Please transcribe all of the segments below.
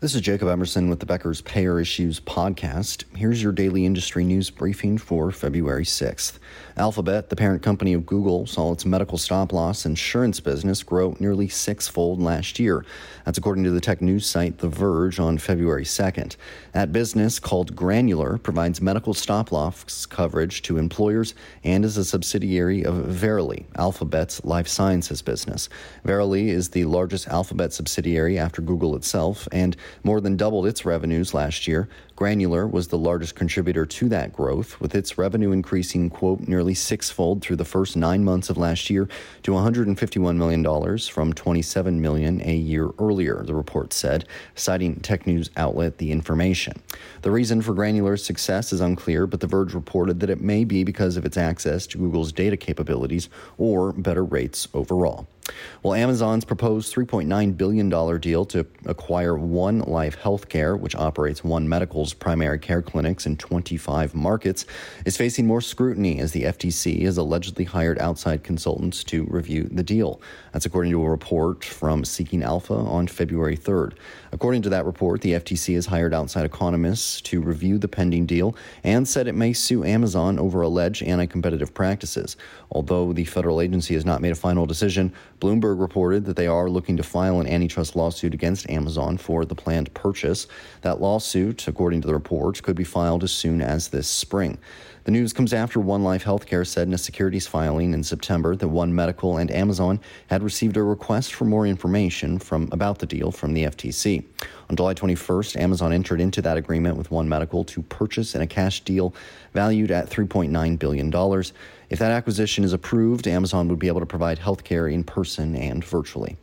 This is Jacob Emerson with the Becker's Payer Issues podcast. Here's your daily industry news briefing for February 6th. Alphabet, the parent company of Google, saw its medical stop loss insurance business grow nearly sixfold last year. That's according to the tech news site The Verge on February 2nd. That business, called Granular, provides medical stop loss coverage to employers and is a subsidiary of Verily, Alphabet's life sciences business. Verily is the largest Alphabet subsidiary after Google itself and more than doubled its revenues last year. Granular was the largest contributor to that growth, with its revenue increasing, quote, nearly sixfold through the first nine months of last year to $151 million from 27 million a year earlier, the report said, citing tech news outlet The Information. The reason for Granular's success is unclear, but The Verge reported that it may be because of its access to Google's data capabilities or better rates overall. Well, Amazon's proposed $3.9 billion deal to acquire One Life Healthcare, which operates One Medical's primary care clinics in 25 markets, is facing more scrutiny as the FTC has allegedly hired outside consultants to review the deal. That's according to a report from Seeking Alpha on February 3rd. According to that report, the FTC has hired outside economists to review the pending deal and said it may sue Amazon over alleged anti competitive practices. Although the federal agency has not made a final decision, Bloomberg reported that they are looking to file an antitrust lawsuit against Amazon for the planned purchase. That lawsuit, according to the report, could be filed as soon as this spring. The news comes after One Life Healthcare said in a securities filing in September that One Medical and Amazon had received a request for more information from about the deal from the FTC. On July 21st, Amazon entered into that agreement with One Medical to purchase in a cash deal valued at $3.9 billion. If that acquisition is approved, Amazon would be able to provide healthcare in person and virtually.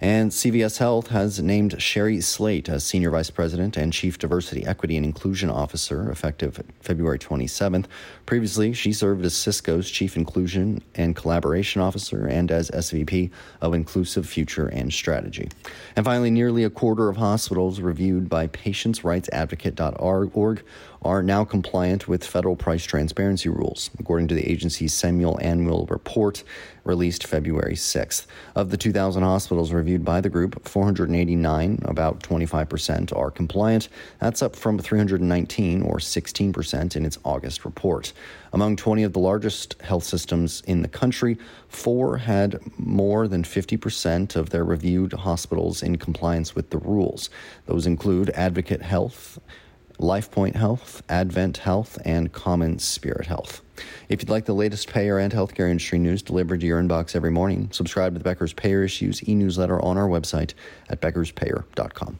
And CVS Health has named Shari Slate as Senior Vice President and Chief Diversity, Equity, and Inclusion Officer effective February 27th. Previously, she served as Cisco's Chief Inclusion and Collaboration Officer and as SVP of Inclusive Future and Strategy. And finally, nearly a quarter of hospitals reviewed by patientsrightsadvocate.org are now compliant with federal price transparency rules, according to the agency's semi-annual report released February 6th. Of the 2,000 hospitals reviewed by the group, 489, about 25%, are compliant. That's up from 319, or 16%, in its August report. Among 20 of the largest health systems in the country, four had more than 50% of their reviewed hospitals in compliance with the rules. Those include Advocate Health, LifePoint Health, Advent Health, and Common Spirit Health. If you'd like the latest payer and healthcare industry news delivered to your inbox every morning, subscribe to the Becker's Payer Issues e newsletter on our website at beckerspayer.com.